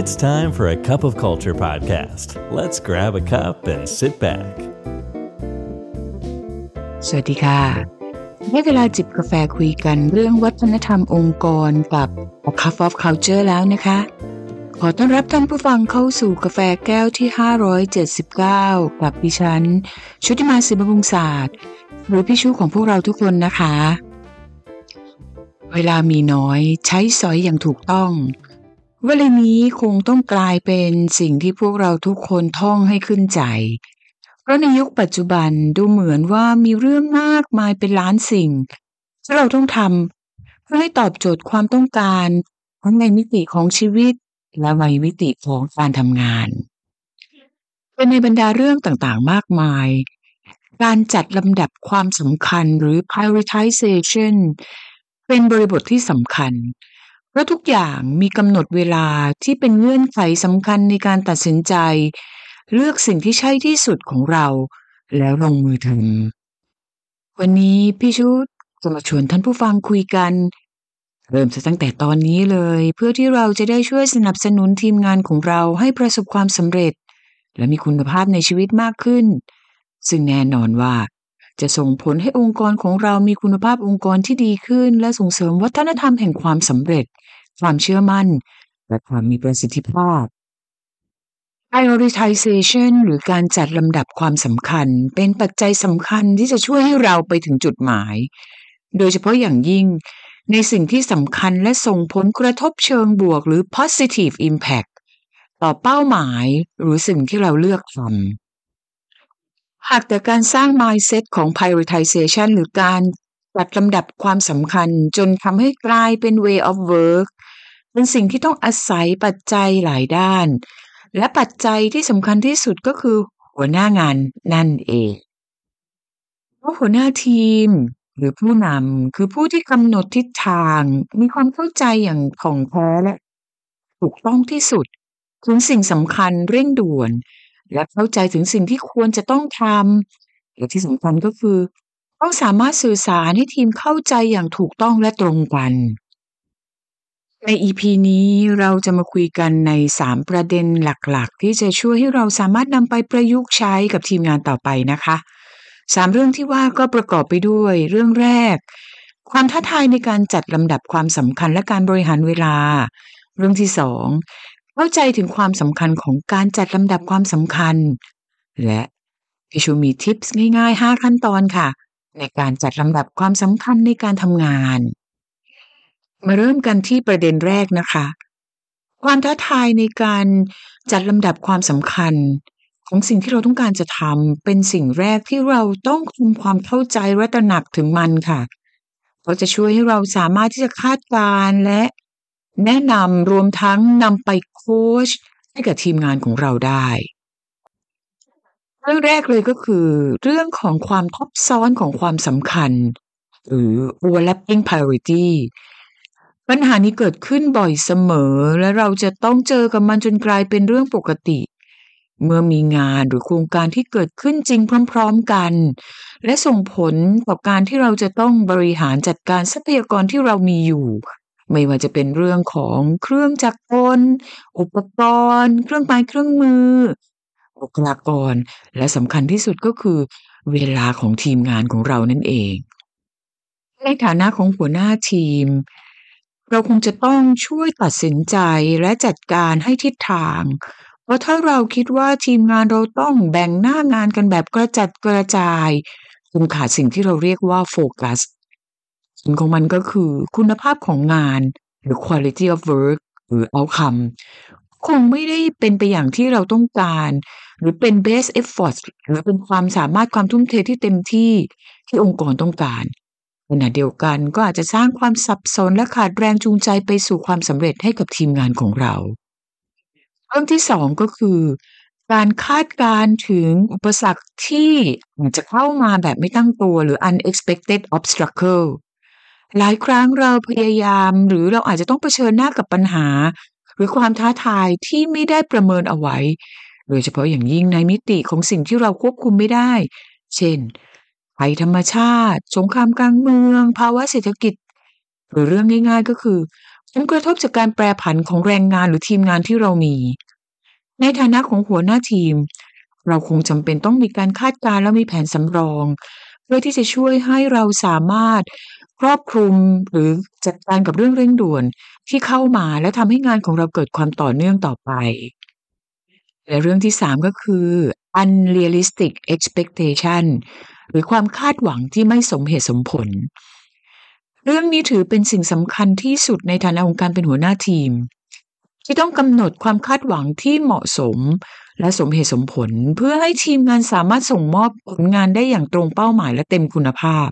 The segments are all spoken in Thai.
It's time for a cup of culture podcast. Let's grab a cup and sit back. สวัสดีค่ะได้เวลาจิบกาแฟคุยกันเรื่องวัฒนธรรมองค์กรกับ A Cup of Culture แล้วนะคะ ขอต้อนรับท่านผู้ฟังเข้าสู่กาแฟแก้วที่ 579 กับดิฉัน ชุติมาศิลปบุงศาสตร์ หรือพี่ชูของพวกเราทุกคนนะคะ เวลามีน้อยใช้สอยอย่างถูกต้อง วลานี้คงต้องกลายเป็นสิ่งที่พวกเราทุกคนท่องให้ขึ้นใจ เพราะในยุคปัจจุบันดูเหมือนว่ามีเรื่องมากมายเป็นล้านสิ่ง ที่เราต้องทำเพื่อให้ตอบโจทย์ความต้องการทั้งในมิติของชีวิต และในมิติของการทำงานเป็นในบรรดาเรื่องต่างๆ มากมาย การจัดลำดับความสำคัญหรือ prioritization เป็นบริบทที่สำคัญเราะทุกอย่างมีกำหนดเวลาที่เป็นเงื่อนไขสำคัญในการตัดสินใจ เลือกสิ่งที่ใช่ที่สุดของเรา แล้วลงมือทำวันนี้พี่ชุดจะมาชวนท่านผู้ฟังคุยกัน เริ่มตั้งแต่ตอนนี้เลย เพื่อที่เราจะได้ช่วยสนับสนุนทีมงานของเราให้ประสบความสำเร็จ และมีคุณภาพในชีวิตมากขึ้น ซึ่งแน่นอนว่า จะส่งผลให้องค์กรของเรามีคุณภาพองค์กรที่ดีขึ้น และส่งเสริมวัฒนธรรมแห่งความสำเร็จ ความเชื่อมั่น และความมีประสิทธิภาพ prioritization หรือการจัดลำดับความสำคัญ เป็นปัจจัยสำคัญที่จะช่วยให้เราไปถึงจุดหมาย โดยเฉพาะอย่างยิ่ง ในสิ่งที่สำคัญและส่งผลกระทบเชิงบวกหรือ positive impact ต่อเป้าหมายหรือสิ่งที่เราเลือกทำ หากแต่การสร้าง mindset ของ prioritization หรือการจัดลำดับความสำคัญ จนทำให้กลายเป็น way of work เป็นสิ่งที่ต้องอาศัยปัจจัยหลายด้าน และปัจจัยที่สำคัญที่สุดก็คือหัวหน้างานนั่นเองเพราะหัวหน้าทีมหรือผู้นำคือผู้ที่กำหนดทิศทาง มีความเข้าใจอย่างของแท้และถูกต้องที่สุดถึงสิ่งสำคัญเร่งด่วน และเข้าใจถึงสิ่งที่ควรจะต้องทำและที่สำคัญก็คือต้องสามารถสื่อสารให้ทีมเข้าใจอย่างถูกต้องและตรงกัน ใน EP นี้เราจะมาคุยกันใน 3 ประเด็นหลักๆ ที่จะช่วยให้เราสามารถนำไปประยุกต์ใช้กับทีมงานต่อไปนะคะสามเรื่องที่ว่าก็ประกอบไปด้วย เรื่องแรก ความท้าทายในการจัดลำดับความสำคัญและการบริหารเวลา เรื่องที่สอง เข้าใจถึงความสำคัญของการจัดลำดับความสำคัญ และพี่ชูมีทิปส์ง่ายๆ 5 ขั้นตอนค่ะ ในการจัดลำดับความสำคัญในการทำงาน มาเริ่มกันที่ประเด็นแรกนะคะ ความท้าทายในการจัดลำดับความสำคัญ ของสิ่งที่เราต้องการจะทำเป็นสิ่งแรกที่เราต้องคุมความเข้าใจและตระหนักถึงมันค่ะเราจะช่วยให้เราสามารถที่จะคาดการณ์และ แนะนำรวมทั้งนำไปโค้ชให้กับทีมงานของเราได้ เรื่องแรกเลยก็คือ เรื่องของความทับซ้อนของความสำคัญ หรือ overlapping priority ปัญหานี้เกิดขึ้นบ่อยเสมอ และเราจะต้องเจอกับมันจนกลายเป็นเรื่องปกติ เมื่อมีงานหรือโครงการที่เกิดขึ้นจริงพร้อม ๆกัน และส่งผลต่อการที่เราจะต้องบริหารจัดการทรัพยากรที่เรามีอยู่ ไม่ว่าจะเป็นเรื่องของเครื่องจักรกล อุปกรณ์ เครื่องไม้เครื่องมือบุคลากร และสำคัญที่สุดก็คือเวลาของทีมงานของเรานั่นเอง ในฐานะของหัวหน้าทีม เราคงจะต้องช่วยตัดสินใจและจัดการให้ทิศทางเพราะถ้าเราคิดว่าทีมงานเราต้องแบ่งหน้างานกันแบบกระจัดกระจายคงขาดสิ่งที่เราเรียกว่าโฟกัส ของมันก็คือคุณภาพของงาน หรือ quality of work หรือ outcome คงไม่ได้เป็นไปอย่างที่เราต้องการ หรือเป็น best effort หรือเป็นความสามารถความทุ่มเทที่เต็มที่ที่องค์กรต้องการขณะเดียวกันก็อาจจะสร้างความสับสนและขาดแรงจูงใจไปสู่ความสำเร็จให้กับทีมงานของเรา เรื่องที่สองก็คือ การคาดการถึงอุปสรรคที่อาจจะเข้ามาแบบไม่ตั้งตัวหรือ unexpected obstacle หลายครั้งเราพยายามหรือเราอาจจะต้องเผชิญหน้ากับปัญหา หรือความท้าทายที่ไม่ได้ประเมินเอาไว้ โดยเฉพาะอย่างยิ่งในมิติของสิ่งที่เราควบคุมไม่ได้ เช่นภัยธรรมชาติ สงครามกลางเมือง ภาวะเศรษฐกิจ หรือเรื่องง่าย ๆ ก็คือผลกระทบจากการแปรผันของแรงงานหรือทีมงานที่เรามี ในฐานะของหัวหน้าทีม เราคงจำเป็นต้องมีการคาดการณ์และมีแผนสำรอง เพื่อที่จะช่วยให้เราสามารถ ครอบคลุมหรือจัดการกับเรื่องเร่งด่วนที่เข้ามาและทำให้งานของเราเกิดความต่อเนื่องต่อไป และเรื่องที่สามก็คือ unrealistic expectation หรือความคาดหวังที่ไม่สมเหตุสมผล เรื่องนี้ถือเป็นสิ่งสำคัญที่สุดในฐานะองค์การเป็นหัวหน้าทีม ที่ต้องกำหนดความคาดหวังที่เหมาะสมและสมเหตุสมผล เพื่อให้ทีมงานสามารถส่งมอบผลงานได้อย่างตรงเป้าหมายและเต็มคุณภาพ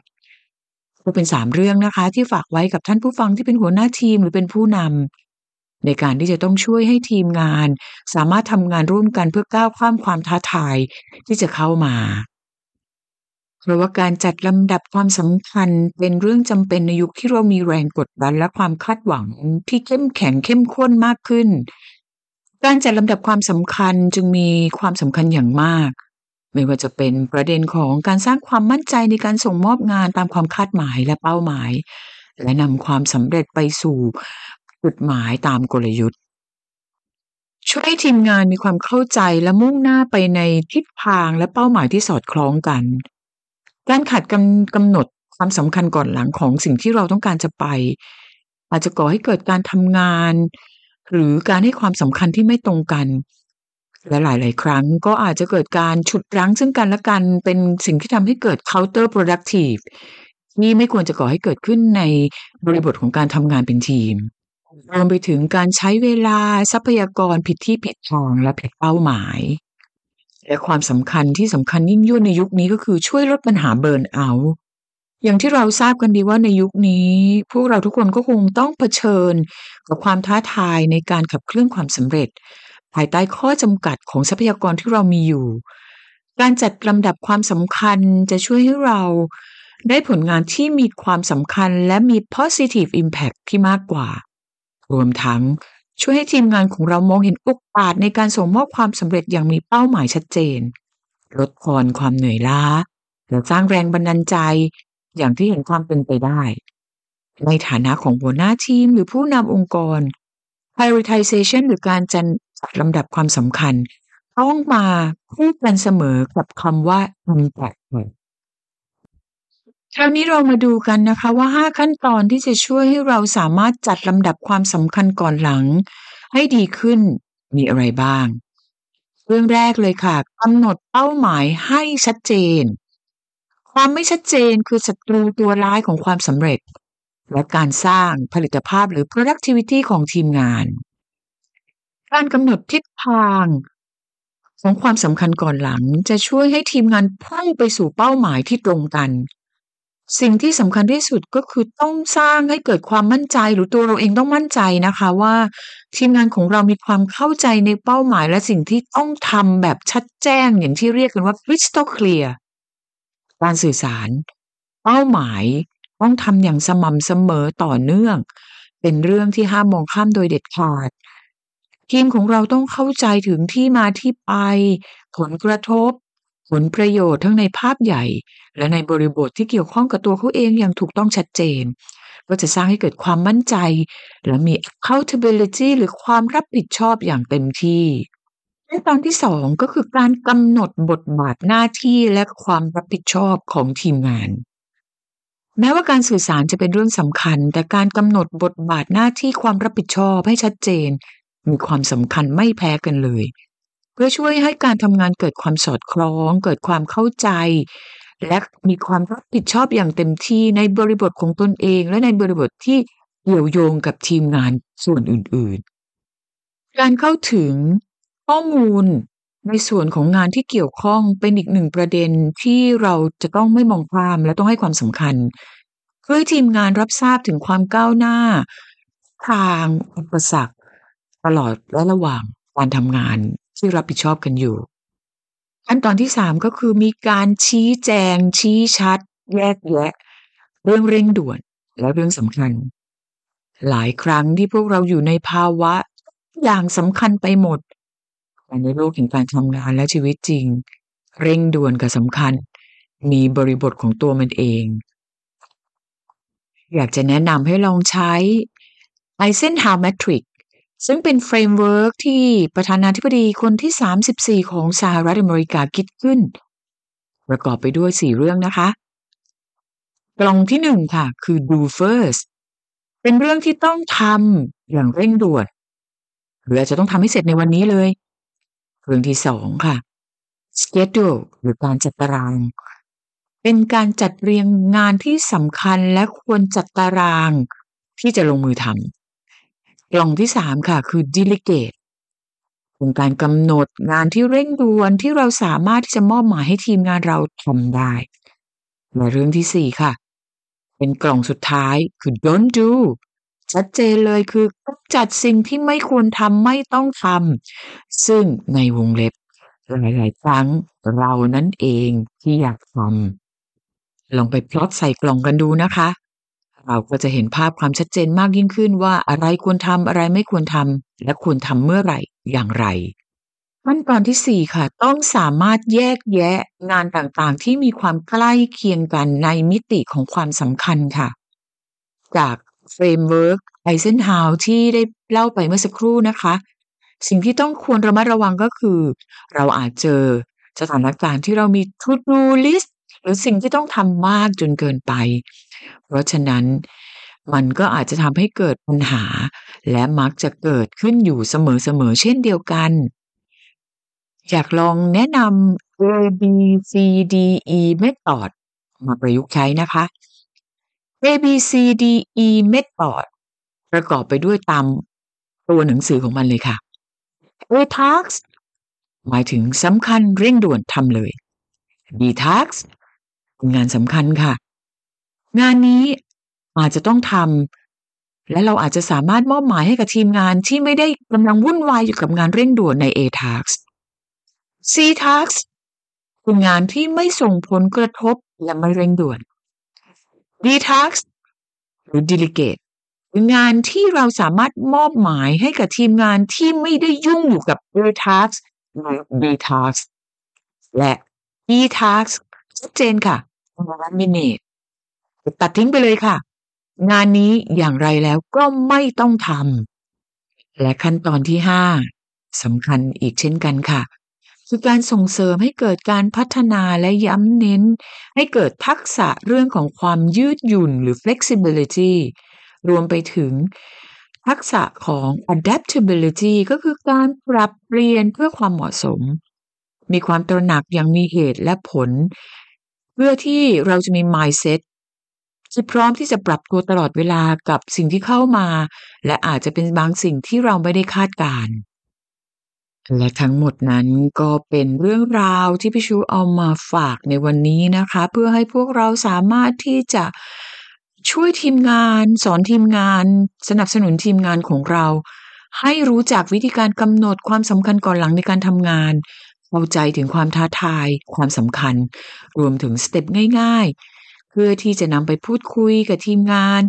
ก็เป็นสามเรื่องนะคะ ที่ฝากไว้กับท่านผู้ฟังที่เป็นหัวหน้าทีมหรือเป็นผู้นำในการที่จะต้องช่วยให้ทีมงาน สามารถทำงานร่วมกันเพื่อก้าวข้ามความท้าทายที่จะเข้ามาเพราะว่าการจัดลำดับความสำคัญเป็นเรื่องจำเป็นในยุคที่เรามีแรงกดดันและความคาดหวังที่เข้มแข็งเข้มข้นมากขึ้น การจัดลำดับความสำคัญจึงมีความสำคัญอย่างมาก ไม่ว่าจะเป็นประเด็นของการสร้างความมั่นใจในการส่งมอบงานตามความคาดหมายและเป้าหมาย และนำความสำเร็จไปสู่จุดหมายตามกลยุทธ์ ช่วยให้ทีมงานมีความเข้าใจและมุ่งหน้าไปในทิศทางและเป้าหมายที่สอดคล้องกัน การขัดกำกำหนดความสำคัญก่อนหลังของสิ่งที่เราต้องการจะไป อาจจะก่อให้เกิดการทำงาน หรือการให้ความสำคัญที่ไม่ตรงกัน และหลาย ๆ ครั้งก็อาจจะเกิดการฉุดรั้งซึ่งกันและกันเป็นสิ่งที่ทำให้เกิด counter productive นี่ไม่ควรจะก่อให้เกิดขึ้นในบริบทของการทำงานเป็นทีมรวมไปถึงการใช้เวลาทรัพยากรผิดที่ผิดทางและผิดเป้าหมาย และความสำคัญที่สำคัญยิ่งยวดในยุคนี้ก็คือช่วยลดปัญหาเบิร์นเอาอย่างที่เราทราบกันดีว่าในยุคนี้ พวกเราทุกคนก็คงต้องเผชิญกับความท้าทายในการขับเคลื่อนความสำเร็จ ภายใต้ข้อจำกัดของทรัพยากรที่เรามีอยู่ การจัดลำดับความสำคัญจะช่วยให้เราได้ผลงานที่มีความสำคัญและมี positive impact ที่มากกว่า รวมทั้งช่วยให้ทีมงานของเรามองเห็นโอกาสในการส่งมอบความสำเร็จอย่างมีเป้าหมายชัดเจน ลดทอนความเหนื่อยล้าและสร้างแรงบันดาลใจ อย่างที่เห็นความเป็นไปได้ ในฐานะของหัวหน้าทีมหรือผู้นำองค์กร prioritization หรือการจัด ลำดับความสำคัญต้องมาพูดกันเสมอกับคำว่า impact คราวนี้เรามาดูกันนะคะว่า 5 ขั้นตอนที่จะช่วยให้เราสามารถจัดลำดับความสำคัญก่อนหลัง ให้ดีขึ้นมีอะไรบ้าง เรื่องแรกเลยค่ะกำหนดเป้าหมายให้ชัดเจน ความไม่ชัดเจนคือศัตรูตัวร้ายของความสำเร็จ และการสร้างผลิตภาพหรือ productivity ของทีมงาน การกำหนดทิศทางของความสำคัญก่อนหลังจะช่วยให้ทีมงานพุ่งไปสู่เป้าหมายที่ตรงกัน สิ่งที่สำคัญที่สุดก็คือต้องสร้างให้เกิดความมั่นใจหรือตัวเราเองต้องมั่นใจนะคะว่าทีมงานของเรามีความเข้าใจในเป้าหมายและสิ่งที่ต้องทำแบบชัดแจ้งอย่างที่เรียกกันว่า crystal clear การสื่อสาร เป้าหมายต้องทำอย่างสม่ำเสมอต่อเนื่อง เป็นเรื่องที่ห้ามมองข้ามโดยเด็ดขาด ทีมของเราต้องเข้าใจถึงที่มาที่ไป ผลกระทบ ผลประโยชน์ทั้งในภาพใหญ่ และในบริบทที่เกี่ยวข้องกับตัวเขาเองอย่างถูกต้องชัดเจน ก็จะสร้างให้เกิดความมั่นใจ และมี accountability หรือความรับผิดชอบอย่างเต็มที่ขั้นตอนที่สองก็คือการกำหนดบทบาทหน้าที่และความรับผิดชอบของทีมงาน แม้ว่าการสื่อสารจะเป็นเรื่องสำคัญ แต่การกำหนดบทบาทหน้าที่ความรับผิดชอบให้ชัดเจน มีความสำคัญไม่แพ้กันเลย เพื่อช่วยให้การทำงานเกิดความสอดคล้อง เกิดความเข้าใจ และมีความรับผิดชอบอย่างเต็มที่ในบริบทของตนเอง และในบริบทที่เกี่ยวโยงกับทีมงานส่วนอื่นๆ การเข้าถึงข้อมูลในส่วนของงานที่เกี่ยวข้องเป็นอีกหนึ่งประเด็นที่เราจะต้องไม่มองข้ามและต้องให้ความสำคัญ เพื่อทีมงานรับทราบถึงความก้าวหน้า ทางอุปสรรค ตลอดและระหว่างการทำงานที่รับผิดชอบกันอยู่ขั้นตอนที่สามก็คือมีการชี้แจง ชี้ชัด แยกแยะ เรื่องเร่งด่วนและเรื่องสำคัญ หลายครั้งที่พวกเราอยู่ในภาวะอย่างสำคัญไปหมดแต่ในโลกแห่งการทำงานและชีวิตจริง เร่งด่วนกับสำคัญ มีบริบทของตัวมันเอง อยากจะแนะนำให้ลองใช้ Eisenhower Matrix ซึ่งเป็น framework ที่ประธานาธิบดีคนที่ 34 ของสหรัฐอเมริกาคิดขึ้น ประกอบไปด้วย 4 เรื่องนะคะ กล่องที่หนึ่งค่ะ คือ do first เป็นเรื่องที่ต้องทำอย่างเร่งด่วนหรืออาจจะต้องทำให้เสร็จในวันนี้เลย เรื่องที่สองค่ะ schedule หรือการจัดตาราง เป็นการจัดเรียงงานที่สำคัญและควรจัดตารางที่จะลงมือทำ กล่องที่สามค่ะ คือ delegate เป็นการกำหนดงานที่เร่งด่วนที่เราสามารถที่จะมอบหมายให้ทีมงานเราทำได้และเรื่องที่สี่ค่ะ เป็นกล่องสุดท้ายคือ don't do ชัดเจนเลยคือกำจัดสิ่งที่ไม่ควรทำไม่ต้องทำซึ่งในวงเล็บหลายๆครั้งเรานั่นเองที่อยากทำลองไปพลอตใส่กล่องกันดูนะคะ เราก็จะเห็นภาพความชัดเจนมากยิ่งขึ้นว่าอะไรควรทำอะไรไม่ควรทำและควรทำเมื่อไหร่อย่างไรขั้นตอนที่ 4 ค่ะ ต้องสามารถแยกแยะงานต่างๆ ที่มีความใกล้เคียงกันในมิติของความสำคัญค่ะ จาก frameworkไอเซนฮาวที่ได้เล่าไปเมื่อสักครู่นะคะ สิ่งที่ต้องควรระมัดระวังก็คือ เราอาจเจอสถานการณ์ที่เรามี to do list หรือสิ่งที่ต้องทำมากจนเกินไป เพราะฉะนั้นมันก็อาจจะทำให้เกิดปัญหา และมักจะเกิดขึ้นอยู่เสมอๆเช่นเดียวกัน อยากลองแนะนำ A B C D E method มาประยุกต์ใช้นะคะ A B C D E method ประกอบไปด้วยตามตัวหนังสือของมันเลยค่ะ A task หมายถึงสำคัญเร่งด่วนทำเลย B task งานสำคัญค่ะ งานนี้อาจจะต้องทำและเราอาจจะสามารถมอบหมายให้กับทีมงานที่ไม่ได้กำลังวุ่นวายอยู่กับงานเร่งด่วนใน A task C task เป็นงานที่ไม่ส่งผลกระทบและไม่เร่งด่วน D task หรือ delegate คืองานที่เราสามารถมอบหมายให้กับทีมงานที่ไม่ได้ยุ่งอยู่กับ A task หรือ B task และ E task ชัดเจนค่ะ eliminate ตัดทิ้งไปเลยค่ะ งานนี้อย่างไรแล้วก็ไม่ต้องทำและขั้นตอนที่5สำคัญอีกเช่นกันค่ะ คือการส่งเสริมให้เกิดการพัฒนาและย้ำเน้น ให้เกิดทักษะเรื่องของความยืดหยุ่นหรือ flexibility รวมไปถึงทักษะของ adaptability ก็คือการปรับเปลี่ยนเพื่อความเหมาะสม มีความตระหนักอย่างมีเหตุและผล เพื่อที่เราจะมี mindset ที่พร้อมที่จะปรับตัวตลอดเวลากับสิ่งที่เข้ามา และอาจจะเป็นบางสิ่งที่เราไม่ได้คาดการณ์และทั้งหมดนั้นก็เป็นเรื่องราวที่พี่ชูเอามาฝากในวันนี้นะคะ เพื่อให้พวกเราสามารถที่จะช่วยทีมงาน สอนทีมงาน สนับสนุนทีมงานของเรา ให้รู้จักวิธีการกำหนดความสำคัญก่อนหลังในการทำงานเข้าใจถึงความท้าทาย ความสำคัญ รวมถึงสเต็ปง่าย พื่อที่จะนำไปพูดคุยกับทีมงาน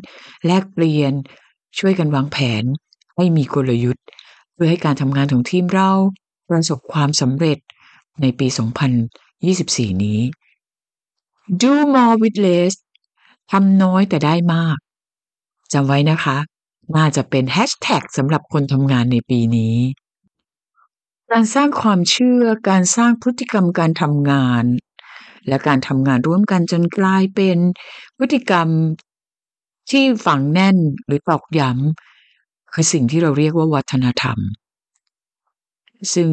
แลกเปลี่ยน ช่วยกันวางแผน ให้มีกลยุทธ์ เพื่อให้การทำงานของทีมเราประสบความสำเร็จในปี 2024 นี้ Do more with less ทำน้อยแต่ได้มากจำไว้นะคะ น่าจะเป็นแฮชแท็กสำหรับคนทำงานในปีนี้ การสร้างความเชื่อ การสร้างพฤติกรรมการทำงาน และการทำงานร่วมกันจนกลายเป็นพฤติกรรมที่ฝังแน่นหรือตอกย้ำคือสิ่งที่เราเรียกว่าวัฒนธรรม ซึ่ง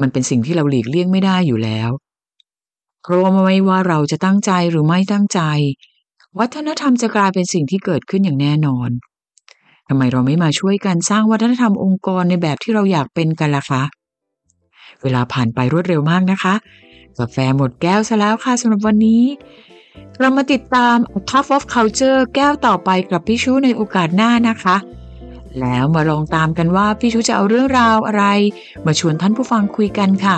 มันเป็นสิ่งที่เราหลีกเลี่ยงไม่ได้อยู่แล้วเพราะว่าไม่ว่าเราจะตั้งใจหรือไม่ตั้งใจ วัฒนธรรมจะกลายเป็นสิ่งที่เกิดขึ้นอย่างแน่นอนทำไมเราไม่มาช่วยกันสร้างวัฒนธรรมองค์กรในแบบที่เราอยากเป็นกันล่ะคะ เวลาผ่านไปรวดเร็วมากนะคะ กาแฟหมดแก้วซะแล้วค่ะสำหรับวันนี้ เรามาติดตาม Tough of Culture แก้วต่อไปกับพี่ชูในโอกาสหน้านะคะ แล้วมาลองตามกันว่าพี่ชูจะเอาเรื่องราวอะไร มาชวนท่านผู้ฟังคุยกันค่ะ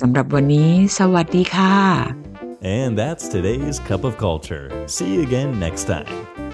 สำหรับวันนี้ สวัสดีค่ะ And that's today's Cup of Culture. See you again next time.